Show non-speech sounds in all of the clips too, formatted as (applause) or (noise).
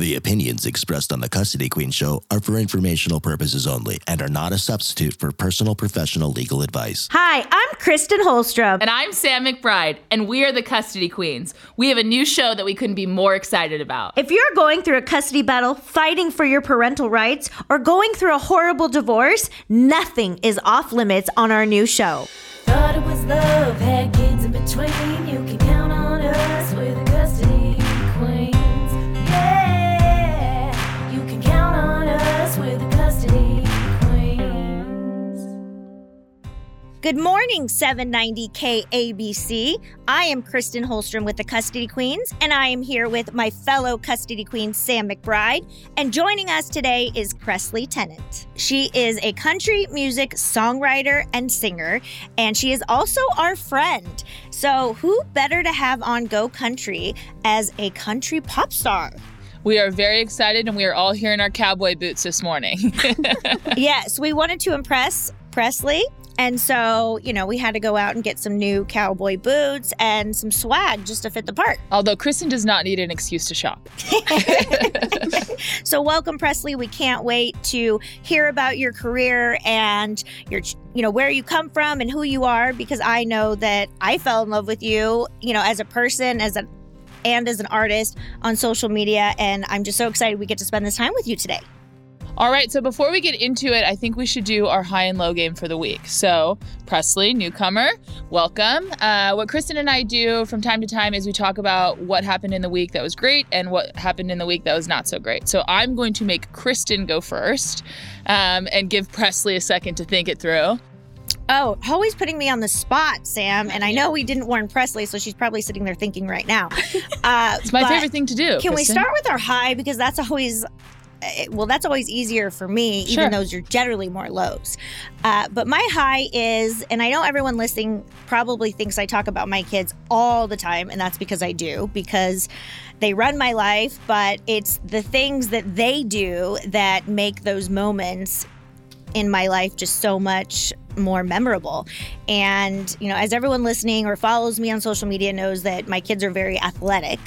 The opinions expressed on the Custody Queen show are for informational purposes only and are not a substitute for personal professional legal advice. Hi, I'm Kristen Holstrom. And I'm Sam McBride, and we are the Custody Queens. We have a new show that we couldn't be more excited about. If you're going through a custody battle, fighting for your parental rights, or going through a horrible divorce, nothing is off limits on our new show. Thought it was love, had kids in between. Good morning, 790 KABC. I am Kristen Holstrom with the Custody Queens, and I am here with my fellow Custody Queen, Sam McBride. And joining us today is Presley Tennant. She is a country music songwriter and singer, and she is also our friend. So, who better to have on Go Country as a country pop star? We are very excited, and we are all here in our cowboy boots this morning. (laughs) yes, we wanted to impress Presley. And so, you know, we had to go out and get some new cowboy boots and some swag just to fit the part. Although Kristen does not need an excuse to shop. (laughs) (laughs) So, welcome, Presley. We can't wait to hear about your career and your, you know, where you come from and who you are, because I know that I fell in love with you, you know, as a person, as a and as an artist on social media. And I'm just so excited we get to spend this time with you today. All right, so before we get into it, I think we should do our high and low game for the week. So, Presley, newcomer, welcome. Uh, what Kristen and I do from time to time is we talk about what happened in the week that was great and what happened in the week that was not so great. So, I'm going to make Kristen go first um, and give Presley a second to think it through. Oh, always putting me on the spot, Sam. And I know we didn't warn Presley, so she's probably sitting there thinking right now. Uh, (laughs) It's my favorite thing to do. Can we start with our high because that's always. Eh, Well, that's always easier for me, Sure. even though you're generally more lows. Uh, but my high is, and I know everyone listening probably thinks I talk about my kids all the time, and that's because I do, because they run my life, but it's the things that they do that make those moments in my life just so much more memorable. And, you know, as everyone listening or follows me on social media knows that my kids are very athletic.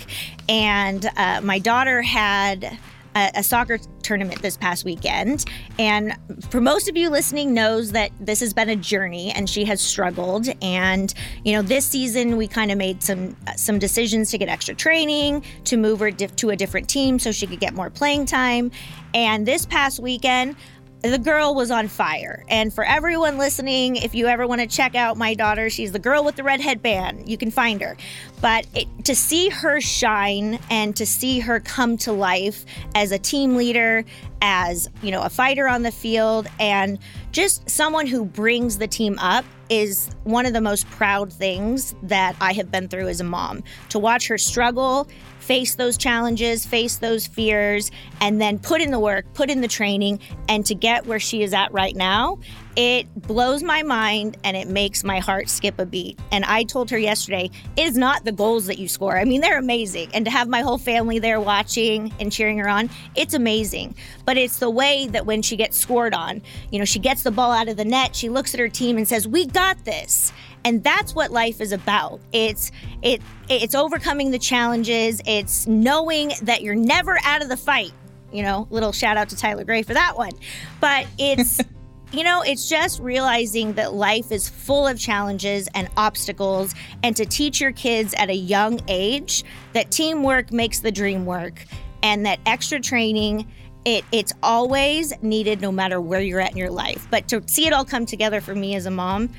And uh, my daughter had a, a soccer tournament this past weekend. And for most of you listening knows that this has been a journey and she has struggled. And, you know, this season we kind of made some some decisions to get extra training, to move her to a different team so she could get more playing time. And this past weekend, the girl was on fire. And for everyone listening, if you ever want to check out my daughter, she's the girl with the red headband. You can find her. But it, to see her shine and to see her come to life as a team leader, as, you know, a fighter on the field and just someone who brings the team up is one of the most proud things that I have been through as a mom. To watch her struggle, face those challenges, face those fears, and then put in the work, put in the training, and to get where she is at right now, it blows my mind and it makes my heart skip a beat. And I told her yesterday, it is not the goals that you score. I mean, they're amazing. And to have my whole family there watching and cheering her on, it's amazing. But it's the way that when she gets scored on, you know, she gets the ball out of the net, she looks at her team and says, We got this and that's what life is about. It's it it's overcoming the challenges. It's knowing that you're never out of the fight. You know little shout out to tyler gray for that one. But it's (laughs) you know it's just realizing that life is full of challenges and obstacles. And to teach your kids at a young age that teamwork makes the dream work and that extra training it, it's always needed no matter where you're at in your life. But to see it all come together for me as a mom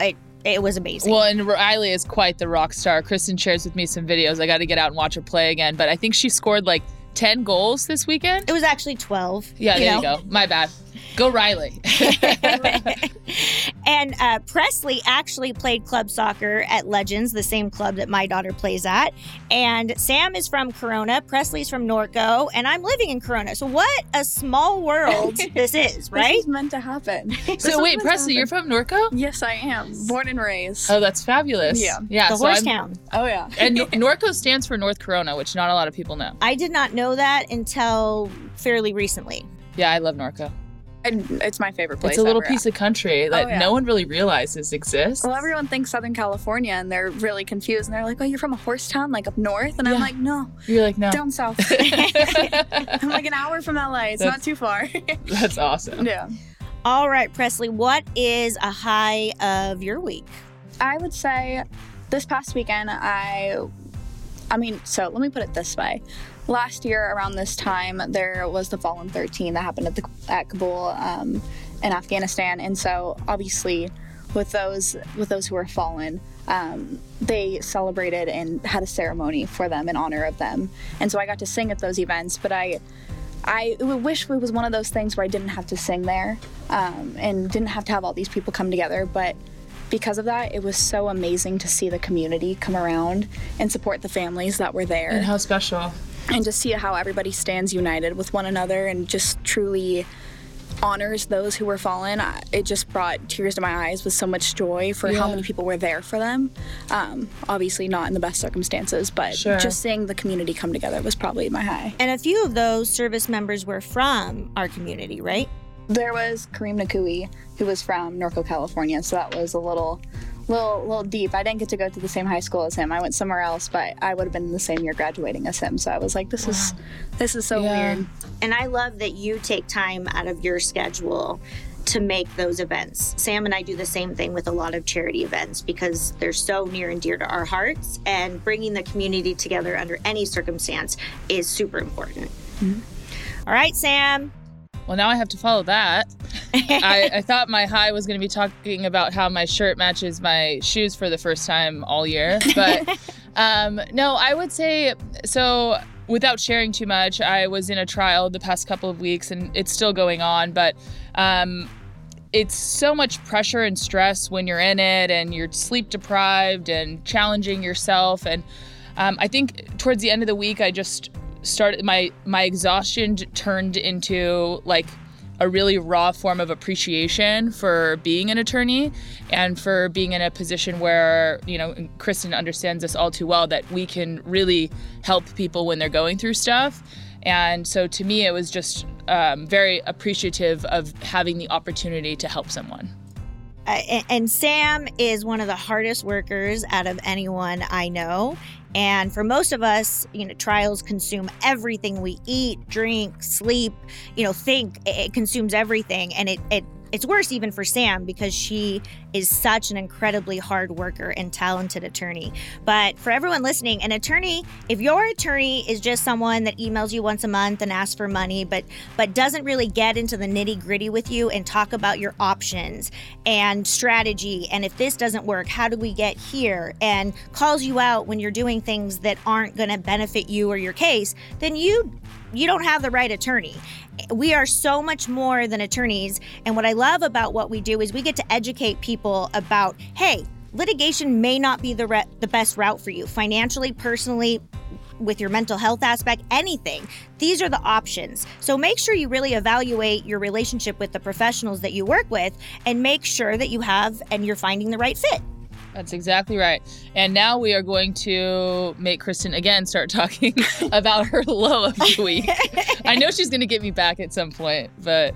it, it was amazing. Well, and Riley is quite the rock star. Kristen shares with me some videos. I got to get out and watch her play again. But I think she scored like 10 goals this weekend. it was actually 12. Yeah, you there know? you go. My bad. Go Riley. (laughs) (laughs) and uh, Presley actually played club soccer at Legends, the same club that my daughter plays at. And Sam is from Corona, Presley's from Norco, and I'm living in Corona. So, what a small world (laughs) this is, right? This is meant to happen. So was wait, meant to Presley, you're from Norco? Yes, I am. Born and raised. Oh, that's fabulous. Yeah. Yeah. the so horse I'm- town. Oh yeah. And Norco stands for North Corona, which not a lot of people know. I did not know that until fairly recently. Yeah, I love Norco. And it's my favorite place. It's a little ever. piece of country oh, that Oh, yeah. no one really realizes exists. Well, everyone thinks Southern California, and they're really confused, and they're like, "Oh, you're from a horse town, like up north?" And Yeah. I'm like, "No, You're like, no. down south. (laughs) (laughs) I'm like an hour from LA. It's not too far." (laughs) That's awesome. yeah. All right, Presley, what is a high of your week? I would say this past weekend, I, I mean, so let me put it this way. Last year around this time, there was the Fallen 13 that happened at the at Kabul um, in Afghanistan, and so obviously, with those with those who were fallen, um, they celebrated and had a ceremony for them in honor of them, and so I got to sing at those events. But I, I wish it was one of those things where I didn't have to sing there, um, and didn't have to have all these people come together, but because of that, it was so amazing to see the community come around and support the families that were there. And how special. And just see how everybody stands united with one another and just truly honors those who were fallen. It just brought tears to my eyes with so much joy for how many people were there for them. Um, obviously, not in the best circumstances, but Sure. just seeing the community come together was probably my high. And a few of those service members were from our community, right? There was Kareem Nikoui, who was from Norco, California, so that was a little, little, little deep. I didn't get to go to the same high school as him. I went somewhere else, but I would have been in the same year graduating as him. So I was like, this is, this is so Yeah. weird. And I love that you take time out of your schedule to make those events. Sam and I do the same thing with a lot of charity events because they're so near and dear to our hearts, and bringing the community together under any circumstance is super important. Mm-hmm. All right, Sam. Well, now I have to follow that. I, I thought my high was going to be talking about how my shirt matches my shoes for the first time all year. But (laughs) um, no, I would say so. Without sharing too much, I was in a trial the past couple of weeks and it's still going on. But um, it's so much pressure and stress when you're in it and you're sleep deprived and challenging yourself. And um, I think towards the end of the week, I just started my my exhaustion turned into like a really raw form of appreciation for being an attorney and for being in a position where you know Kristen understands this all too well that we can really help people when they're going through stuff. And so to me it was just um, very appreciative of having the opportunity to help someone and- Sam is one of the hardest workers out of anyone I know. And for most of us, you know, trials consume everything we eat, drink, sleep, you know, think. It, it consumes everything, and it it it's worse even for Sam because she is such an incredibly hard worker and talented attorney. But for everyone listening, an attorney, if your attorney is just someone that emails you once a month and asks for money, but but doesn't really get into the nitty gritty with you and talk about your options and strategy and if this doesn't work, how do we get here? And calls you out when you're doing things that aren't going to benefit you or your case, then you you don't have the right attorney. We are so much more than attorneys, and what I love about what we do is we get to educate people about, hey, litigation may not be the re- the best route for you financially, personally, with your mental health aspect, anything. These are the options. So make sure you really evaluate your relationship with the professionals that you work with and make sure that you have and you're finding the right fit. That's exactly right. And now we are going to make Kristen again start talking (laughs) about her low of the week. I know she's going to get me back at some point, but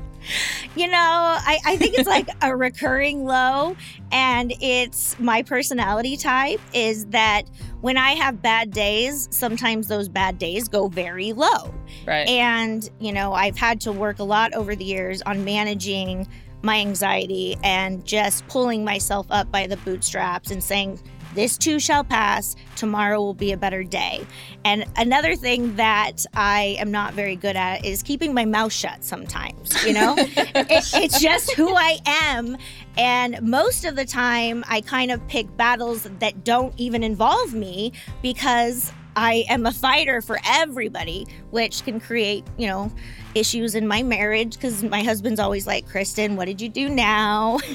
You know, I, I think it's like a recurring low, and it's my personality type is that when I have bad days, sometimes those bad days go very low. right. And, you know, I've had to work a lot over the years on managing my anxiety and just pulling myself up by the bootstraps and saying, this too shall pass. Tomorrow will be a better day. And another thing that I am not very good at is keeping my mouth shut sometimes. You know, (laughs) it, it's just who I am. And most of the time, I kind of pick battles that don't even involve me because I am a fighter for everybody, which can create, you know, issues in my marriage because my husband's always like, Kristen, what did you do now? (laughs) (laughs)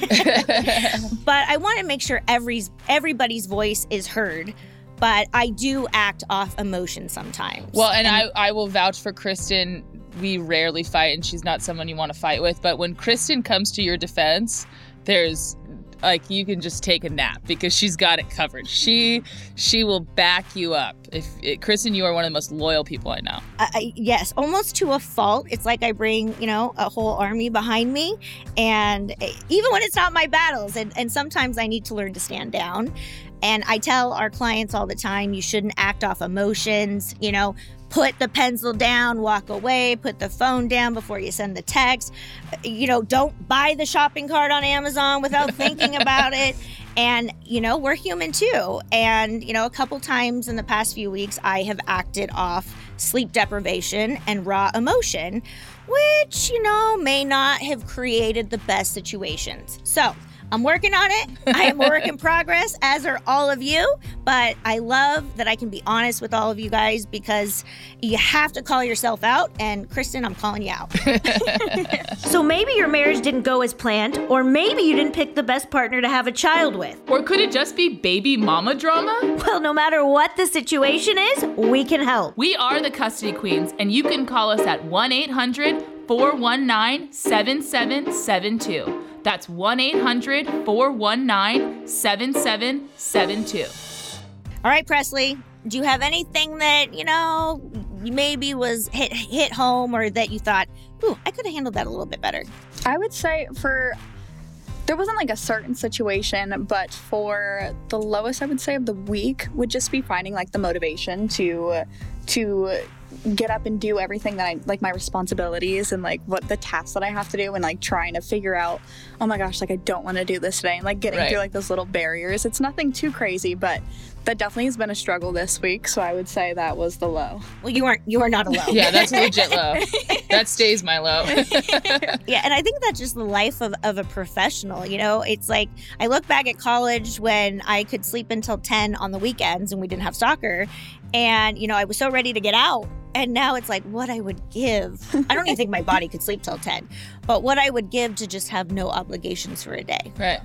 but I want to make sure every everybody's voice is heard. But I do act off emotion sometimes. well, and, I, I will vouch for Kristen. We rarely fight, and she's not someone you want to fight with. But when Kristen comes to your defense, there's like you can just take a nap because she's got it covered. She she will back you up. If it, Kristen, you are one of the most loyal people I know. I, I- yes, almost to a fault. It's like I bring, you know, a whole army behind me. And eh, even when it's not my battles, and, and sometimes I need to learn to stand down. And I tell our clients all the time, you shouldn't act off emotions, you know, put the pencil down, walk away, put the phone down before you send the text. You know, don't buy the shopping cart on Amazon without thinking (laughs) about it. And, you know, we're human too. And, you know, a couple times in the past few weeks, I have acted off sleep deprivation and raw emotion, which, you know, may not have created the best situations. So, I'm working on it. I am a work in progress, (laughs) as are all of you. But I love that I can be honest with all of you guys because you have to call yourself out. And Kristen, I'm calling you out. (laughs) so maybe your marriage didn't go as planned, or maybe you didn't pick the best partner to have a child with. Or could it just be baby mama drama? Well, no matter what the situation is, we can help. We are the Custody Queens, and you can call us at 1 800 419 7772. That's 1 800 419 7772. All right, Presley, do you have anything that, you know, maybe was hit, hit home or that you thought, ooh, I could have handled that a little bit better? I would say for there wasn't like a certain situation, but for the lowest I would say of the week would just be finding like the motivation to to get up and do everything that I like my responsibilities and like what the tasks that I have to do and like trying to figure out, oh my gosh, like I don't want to do this today and like getting Right. through like those little barriers. It's nothing too crazy, but that definitely has been a struggle this week. So I would say that was the low. Well, you aren't, you are not alone. Yeah, that's legit low. (laughs) That stays my low. (laughs) Yeah, and I think that's just the life of, of a professional. You know, it's like I look back at college when I could sleep until 10 on the weekends and we didn't have soccer. And, you know, I was so ready to get out. And now it's like what I would give. I don't even think my (laughs) body could sleep till 10, but what I would give to just have no obligations for a day. right.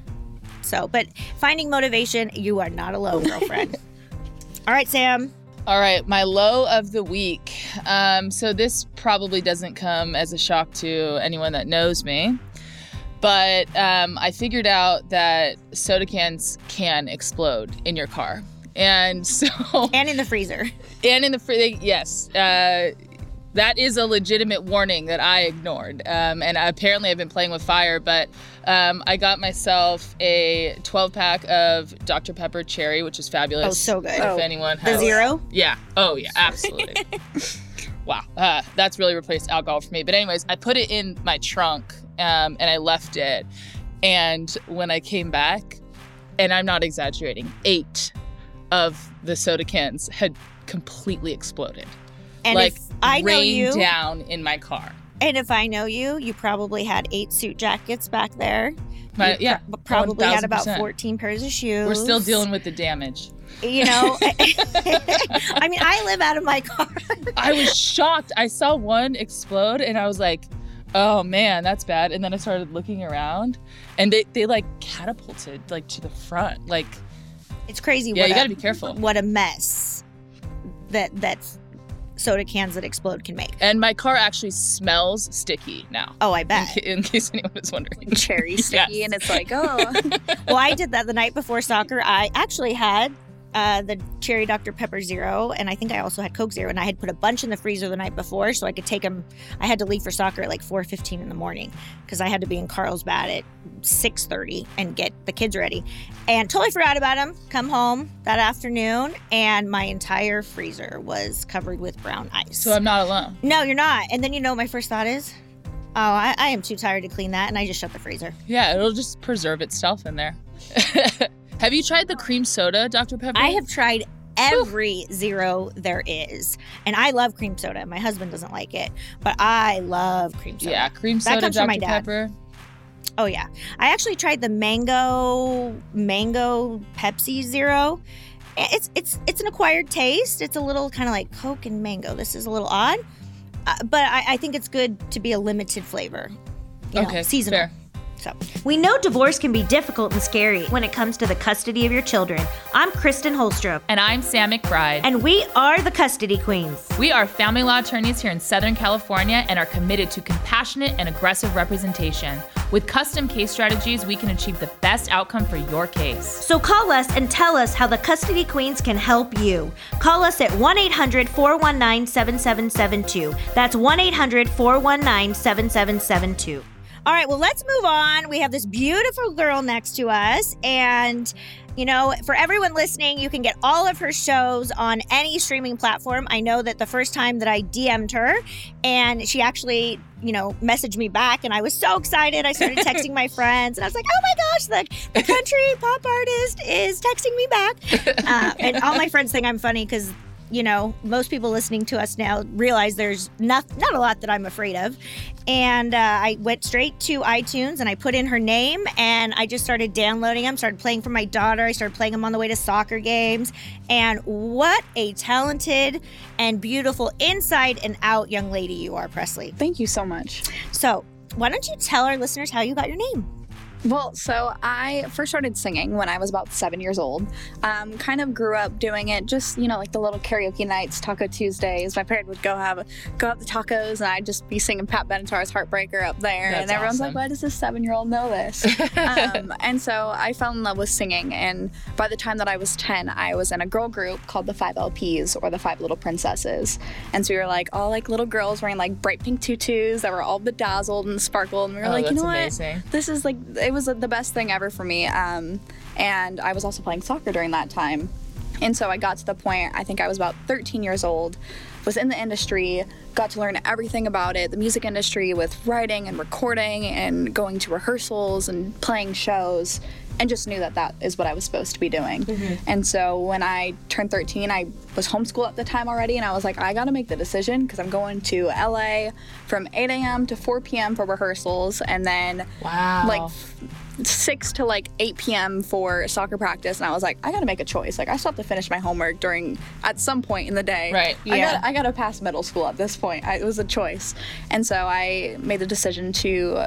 So, but finding motivation, you are not alone, girlfriend. (laughs) All right, Sam. All right, my low of the week. Um, so this probably doesn't come as a shock to anyone that knows me, but um, I figured out that soda cans can explode in your car, and (laughs) so And in the freezer. and in the free, yes, uh, that is a legitimate warning that I ignored. Um, and apparently, I've been playing with fire, but um, I got myself a 12 pack of Dr. Pepper Cherry, which is fabulous. Oh, so good. If Oh. anyone The zero? yeah. Oh, yeah. Absolutely. (laughs) wow. Uh, that's really replaced alcohol for me. But anyways, I put it in my trunk um, and I left it. And when I came back, and I'm not exaggerating, eight of the soda cans had completely exploded. And like if I know rained you, down in my car. and if I know you, you probably had eight suit jackets back there. You yeah. pro- probably had about 14 pairs of shoes. We're still dealing with the damage. You know, (laughs) (laughs) I mean, I live out of my car. I was shocked. I saw one explode and I was like, oh man, that's bad. And then I started looking around and they, they like catapulted like to the front. Like, It's crazy. yeah, what you gotta be careful. What a mess that that soda cans that explode can make. And my car actually smells sticky now. Oh, I bet. ca- in case (laughs) anyone is wondering. Cherry sticky, Yes. and it's like, oh, (laughs) well, I did that the night before soccer. I actually had uh, the cherry Dr Pepper Zero, and I think I also had Coke Zero, and I had put a bunch in the freezer the night before so I could take them. I had to leave for soccer at like 4:15 in the morning because I had to be in Carlsbad at 6:30 and get the kids ready, and totally forgot about them. Come home that afternoon, and my entire freezer was covered with brown ice. So I'm not alone. no, you're not. And then you know what my first thought is. Oh, I, I am too tired to clean that, and I just shut the freezer. Yeah, it'll just preserve itself in there. (laughs) Have you tried the cream soda, Dr. Pepper? I have tried every zero there is. And I love cream soda. My husband doesn't like it, but I love cream soda. Yeah, cream That soda, comes Dr. from my dad. Pepper. Oh yeah. I actually tried the mango mango Pepsi Zero. It's it's it's an acquired taste. It's a little kind of like Coke and mango. This is a little odd, uh, but I, I think it's good to be a limited flavor. You know, okay, seasonal. fair. So, We know divorce can be difficult and scary when it comes to the custody of your children. I'm Kristen Holstrom, And I'm Sam McBride. and we are the Custody Queens. We are family law attorneys here in Southern California and are committed to compassionate and aggressive representation. With custom case strategies, we can achieve the best outcome for your case. So call us and tell us how the Custody Queens can help you. Call us at 1 800 419 7772. That's 1 800 419 7772. All right, well, let's move on. We have this beautiful girl next to us. And, you know, for everyone listening, you can get all of her shows on any streaming platform. I know that the first time that I DM'd her and she actually, you know, messaged me back and I was so excited. I started texting my (laughs) friends and I was like, oh my gosh, the, the country pop artist is texting me back. (laughs) Uh, and all my friends think I'm funny because you know, most people listening to us now realize there's not not a lot that I'm afraid of. And uh, I went straight to iTunes and I put in her name and I just started downloading them, started playing for my daughter. I started playing them on the way to soccer games. And what a talented and beautiful inside and out young lady you are, Presley. Thank you so much. So, why don't you tell our listeners how you got your name? Well, so I first started singing when I was about seven years old. Um, kind of grew up doing it, just you know, like the little karaoke nights, Taco Tuesdays. My parents would go have go have the tacos, and I'd just be singing Pat Benatar's "Heartbreaker" up there, That's and everyone's awesome. like, "Why does this seven-year-old know this?" (laughs) um, and so I fell in love with singing, and by the time that I was ten, I was in a girl group called the Five LPs or the Five Little Princesses, and so we were like all like little girls wearing like bright pink tutus that were all bedazzled and sparkled, and we were Oh, like, you know what? this is like it was the best thing ever for me um, and i was also playing soccer during that time. And so i got to the point i think i was about 13 years old was in the industry got to learn everything about it the music industry with writing and recording and going to rehearsals and playing shows and just knew that that is what i was supposed to be doing mm-hmm. and so when i turned 13 i was homeschooled at the time already and i was like i gotta make the decision because i'm going to la from 8 a.m to 4 p.m for rehearsals and then Wow. like 6 to like 8 p.m. for soccer practice and I was like I got to make a choice like I still have to finish my homework during at some point in the day Right, I yeah. got I got to pass middle school at this point I, it was a choice and so I made the decision to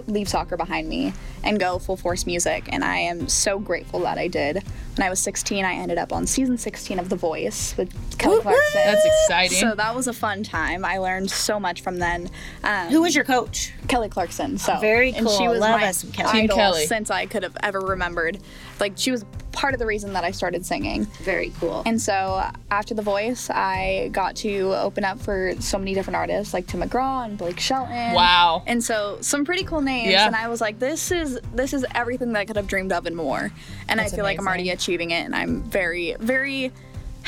put, leave soccer behind me and go full force music and I am so grateful that I did when I was 16 I ended up on season 16 of The Voice with Kelly Clarkson That's exciting. so that was a fun time I learned so much from then um, Who was your coach? Kelly Clarkson. So Very And she cool. was Love my us Kelly. Idol Kelly. since I could have ever remembered. Like she was part of the reason that I started singing. Very cool. And so after The Voice, I got to open up for so many different artists like Tim McGraw and Blake Shelton. Wow. And so some pretty cool names. Yeah. And I was like, this is this is everything that I could have dreamed of and more. And That's I feel like I'm already achieving it and I'm very, very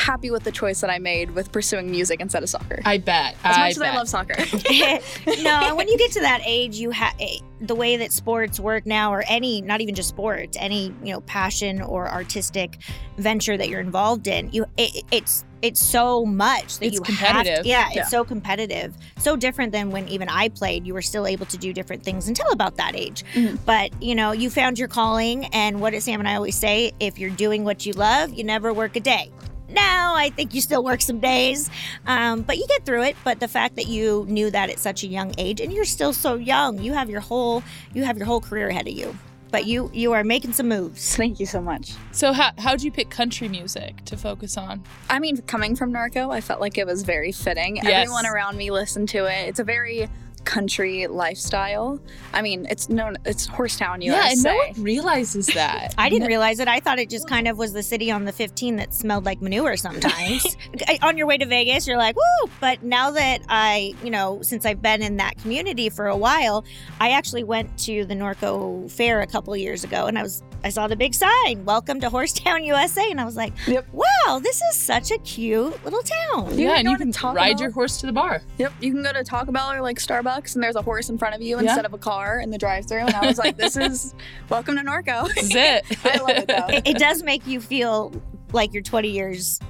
happy with the choice that I made with pursuing music instead of soccer. I bet. as I much as bet. I love soccer. (laughs) (laughs) no, and when you get to that age, you have the way that sports work now, or any, not even just sports, any you know passion or artistic venture that you're involved in, you it, it's it's so much that It's you competitive. have. To, competitive. yeah, it's Yeah. so competitive, so different than when even I played. You were still able to do different things until about that age. Mhm. But you know, you found your calling, and what does Sam and I always say? If you're doing what you love, you never work a day. Now, I think you still work some days, um, but you get through it. But the fact that you knew that at such a young age, and you're still so young, you have your whole you have your whole career ahead of you. But you you are making some moves. (laughs) Thank you so much. So how how'd you pick country music to focus on? I mean, coming from Norco, I felt like it was very fitting. Yes. Everyone around me listened to it. It's a very country lifestyle. I mean, it's known it's Horsetown, USA. Yeah, and no one realizes (laughs) that. I didn't realize it. I thought it just kind of was the city on the 15 that smelled like manure sometimes. (laughs) on your way to Vegas, you're like, woo! But now that I, you know, since I've been in that community for a while, I actually went to the Norco Fair a couple years ago and I was I saw the big sign, "Welcome to Horsetown, USA," and I was like, Yep. "Wow, this is such a cute little town." Yeah, can and you can Taco ride Bell. your horse to the bar. Yep, you can go to Taco Bell or like Starbucks, and there's a horse in front of you Yeah. instead of a car in the drive-through. And I was like, "This is (laughs) welcome to Norco." This is (laughs) it. I love it though. it, it does make you feel like you're 20 years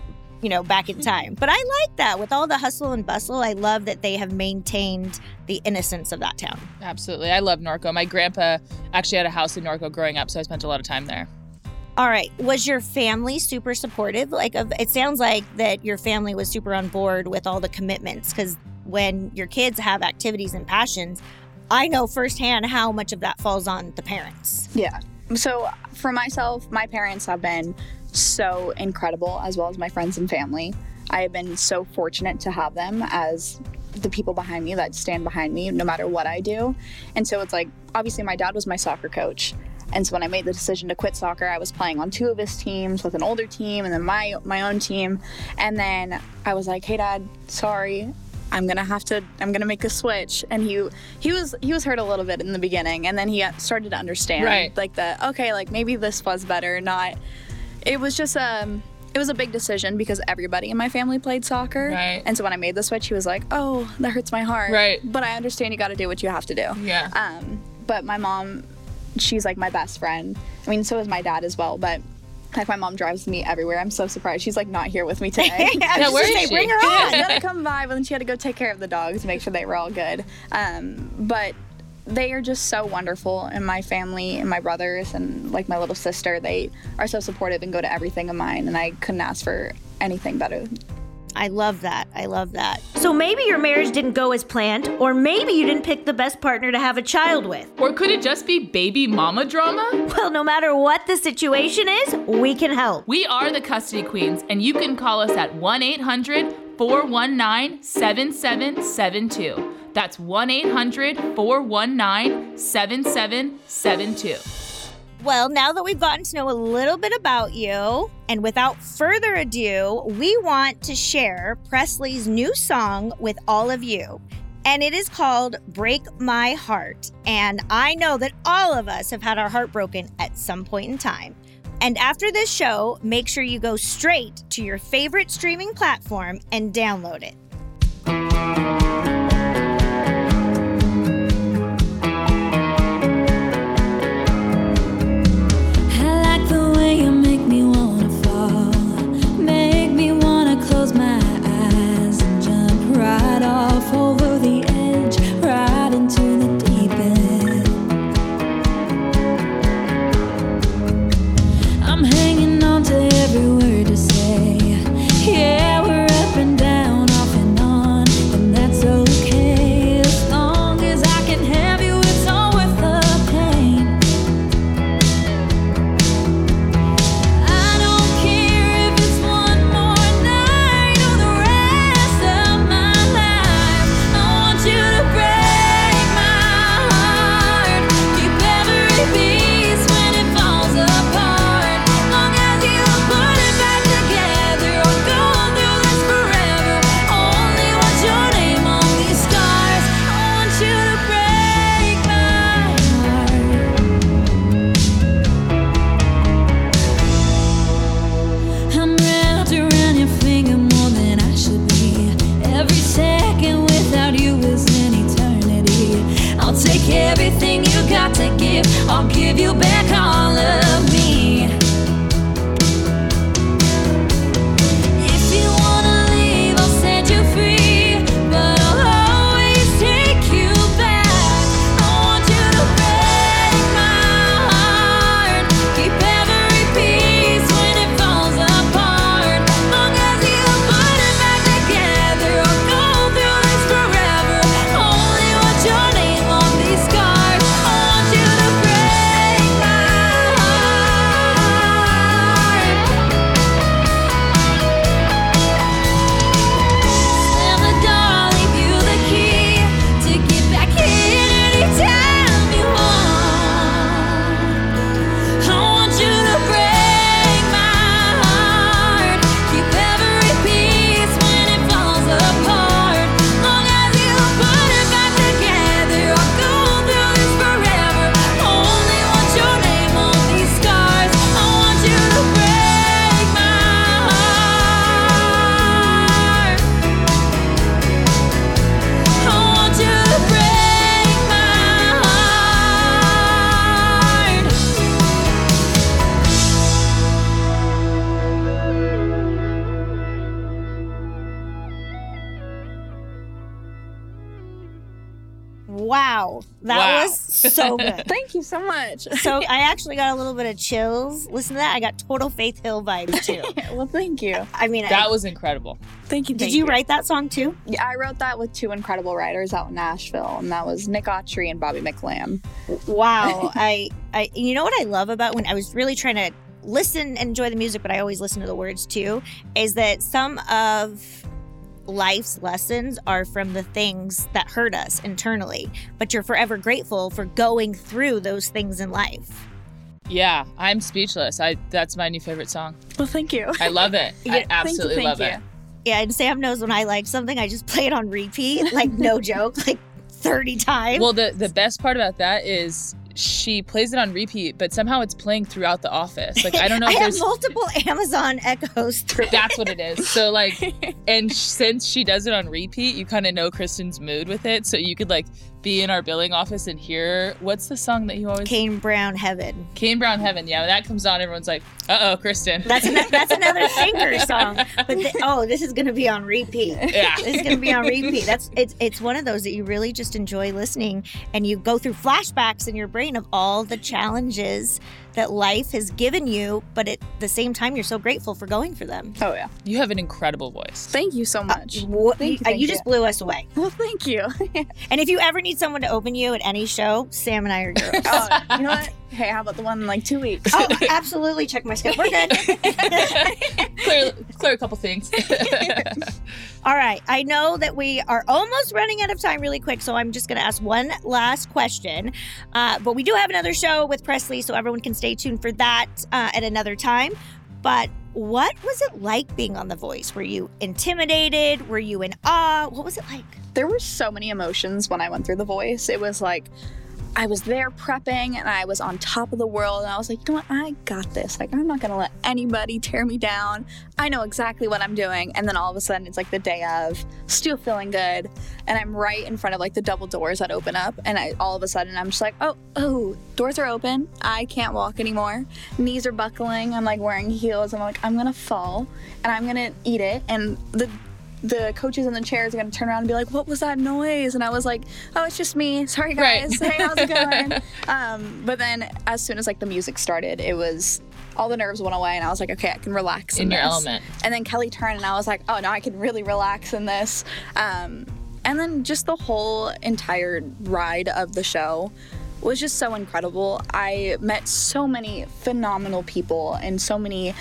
you know back in time but i like that with all the hustle and bustle i love that they have maintained the innocence of that town Absolutely. I love Norco. My grandpa actually had a house in Norco growing up, so I spent a lot of time there. all right was your family super supportive like of it sounds like that your family was super on board with all the commitments because when your kids have activities and passions I know firsthand how much of that falls on the parents. Yeah. So for myself, my parents have been so incredible, as well as my friends and family. I have been so fortunate to have them as the people behind me that stand behind me no matter what I do. And so it's like, obviously, my dad was my soccer coach. And so when I made the decision to quit soccer, I was playing on two of his teams with an older team and then my my own team. And then I was like, "Hey dad, sorry. I'm to have to I'm to make a switch." And he he was he was hurt a little bit in the beginning and then he started to understand Right. like the okay, like maybe this was better, not it was just um it was a big decision because everybody in my family played soccer. Right. And so when I made the switch, he was like, "Oh, that hurts my heart." Right. But I understand you got to do what you have to do. Yeah. Um, but my mom, she's like my best friend. I mean, so is my dad as well. But like my mom drives me everywhere. I'm so surprised she's like not here with me today. (laughs) Yeah, (laughs) where just she? Bring her on. (laughs) gotta come by, but then she had to go take care of the dogs, and make sure they were all good. Um, but they are just so wonderful, and my family and my brothers and like my little sister, they are so supportive and go to everything of mine, and I couldn't ask for anything better. I love that. I love that. So maybe your marriage didn't go as planned, or maybe you didn't pick the best partner to have a child with. Or could it just be baby mama drama? Well, no matter what the situation is, we can help. We are the Custody Queens, and you can call us at 1 800 419 7772. That's 1 800 419 7772. Well, now that we've gotten to know a little bit about you, and without further ado, we want to share Presley's new song with all of you. And it is called Break My Heart. And I know that all of us have had our heart broken at some point in time. And after this show, make sure you go straight to your favorite streaming platform and download it. So good. (laughs) Thank you so much. (laughs) so I actually got a little bit of chills. Listen to that. I got total Faith Hill vibes too. (laughs) well, thank you. I mean, I- That was incredible. Thank you. did thank you write that song too? Yeah, I wrote that with two incredible writers out in Nashville, and that was Nick Autry and Bobby McLam. Wow. I, I, you know what I love about when I was really trying to listen and enjoy the music, but I always listen to the words too, is that some of life's lessons are from the things that hurt us internally, but you're forever grateful for going through those things in life. Yeah, I'm speechless. I that's my new favorite song. Well, thank you. I love it. (laughs) Yeah, I thank you, absolutely thank love you. it. Yeah, and Sam knows when I like something, I just play it on repeat, like no (laughs) joke, like 30 times. Well, the the best part about that is she plays it on repeat, but somehow it's playing throughout the office. Like I don't know (laughs) I if have there's multiple Amazon echoes through. that's what it is. So like, (laughs) and since she does it on repeat, you kind of know Kristen's mood with it. So you could like be in our billing office and hear what's the song that you always Kane Brown Heaven. Kane Brown Heaven. Yeah, when that comes on, everyone's like, uh oh, Kristen. That's an, that's another singer (laughs) song. But th- oh, this is going to be on repeat. yeah. This is going to be on repeat. That's it's it's one of those that you really just enjoy listening, and you go through flashbacks in your brain of all the challenges that life has given you, but at the same time, you're so grateful for going for them. Oh yeah. You have an incredible voice. Thank you so much. Wha- Thank you, uh, thank you you. just blew us away. (laughs) Well, thank you. (laughs) And if you ever need someone to open you at any show, Sam and I are yours. (laughs) oh, you know what? Hey, how about the one in like two weeks? oh, absolutely. Check my schedule. We're good. clear, clear a couple things. All right. I know that we are almost running out of time really quick, so I'm just going to ask one last question. Uh, but we do have another show with Presley, so everyone can stay tuned for that uh, at another time. But what was it like being on The Voice? Were you intimidated? Were you in awe? What was it like? there were so many emotions when I went through The Voice. It was like I was there prepping and I was on top of the world and I was like, you know what? I got this. Like, I'm not going to let anybody tear me down. I know exactly what I'm doing. And then all of a sudden, it's like the day of, still feeling good. And I'm right in front of like the double doors that open up. And I, all of a sudden, I'm just like, oh, oh, doors are open. I can't walk anymore. Knees are buckling. I'm like wearing heels. I'm like, I'm going to fall and I'm going to eat it. And the the coaches in the chairs are gonna turn around and be like, "What was that noise?" And I was like, "Oh, it's just me. Sorry, Right. guys. Hey, how's it going?" (laughs) um, but then, as soon as like the music started, it was all the nerves went away, and I was like, "Okay, I can relax in, In your this." element. And then Kelly turned, and I was like, "Oh no, I can really relax in this." Um, and then just the whole entire ride of the show was just so incredible. I met so many phenomenal people and so many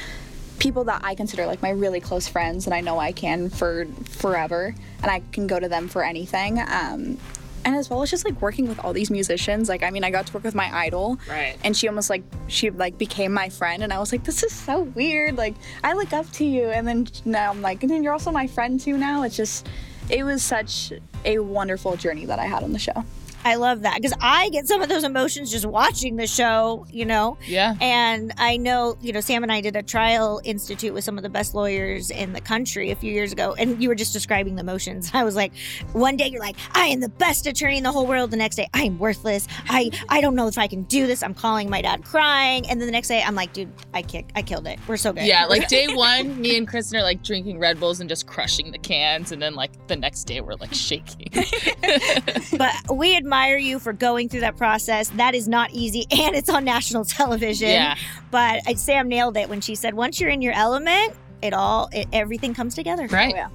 people that I consider like my really close friends, and I know I can for forever, and I can go to them for anything. Um, and as well as just like working with all these musicians, like I mean, I got to work with my idol, Right. And she almost like she like became my friend, and I was like, this is so weird. Like I look up to you, and then now I'm like, and then you're also my friend too. Now it's just, it was such a wonderful journey that I had on the show. I love that because I get some of those emotions just watching the show, you know. Yeah. And I know, you know, Sam and I did a trial institute with some of the best lawyers in the country a few years ago. And you were just describing the emotions. (laughs) I was like, one day you're like, I am the best attorney in the whole world. The next day, I am worthless. I I don't know if I can do this. I'm calling my dad crying. And then the next day, I'm like, dude, I kick, I killed it. We're so good. Yeah, like (laughs) day one, me and Kristen are like drinking Red Bulls and just crushing the cans, and then like the next day we're like shaking. (laughs) but we admire you for going through that process. That is not easy, (laughs) and it's on national television. yeah, But Sam nailed it when she said, once you're in your element, it all, it, everything comes together. right. Oh, yeah.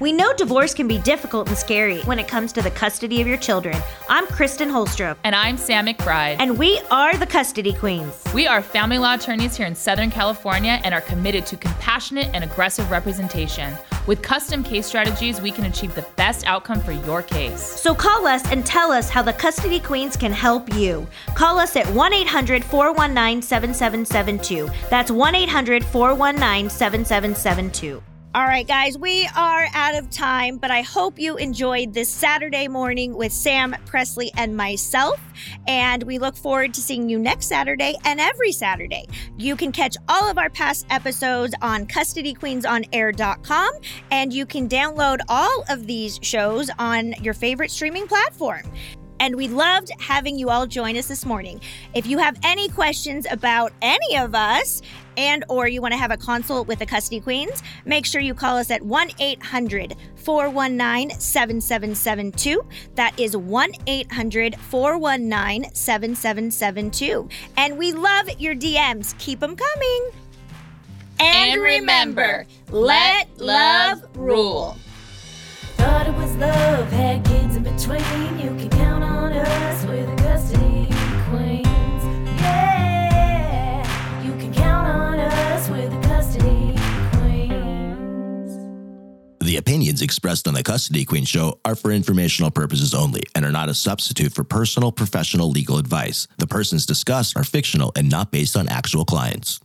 We know divorce can be difficult and scary when it comes to the custody of your children. I'm Kristen Holstrom, And I'm Sam McBride. and we are the Custody Queens. We are family law attorneys here in Southern California and are committed to compassionate and aggressive representation. With custom case strategies, we can achieve the best outcome for your case. So call us and tell us how the Custody Queens can help you. Call us at 1 800 419 7772. That's 1 800 419 7772. All right, guys, we are out of time, but I hope you enjoyed this Saturday morning with Sam Presley and myself. And we look forward to seeing you next Saturday and every Saturday. You can catch all of our past episodes on custodyqueensonair.com, and you can download all of these shows on your favorite streaming platform. And we loved having you all join us this morning. If you have any questions about any of us, and or you want to have a consult with the custody queens make sure you call us at 1-800-419-7772 that is 1-800-419-7772 and we love your dms keep them coming And remember, let love rule. Thought it was love, had kids in between. The. The opinions expressed on the Custody Queen Show are for informational purposes only and are not a substitute for personal professional legal advice. The persons discussed are fictional and not based on actual clients.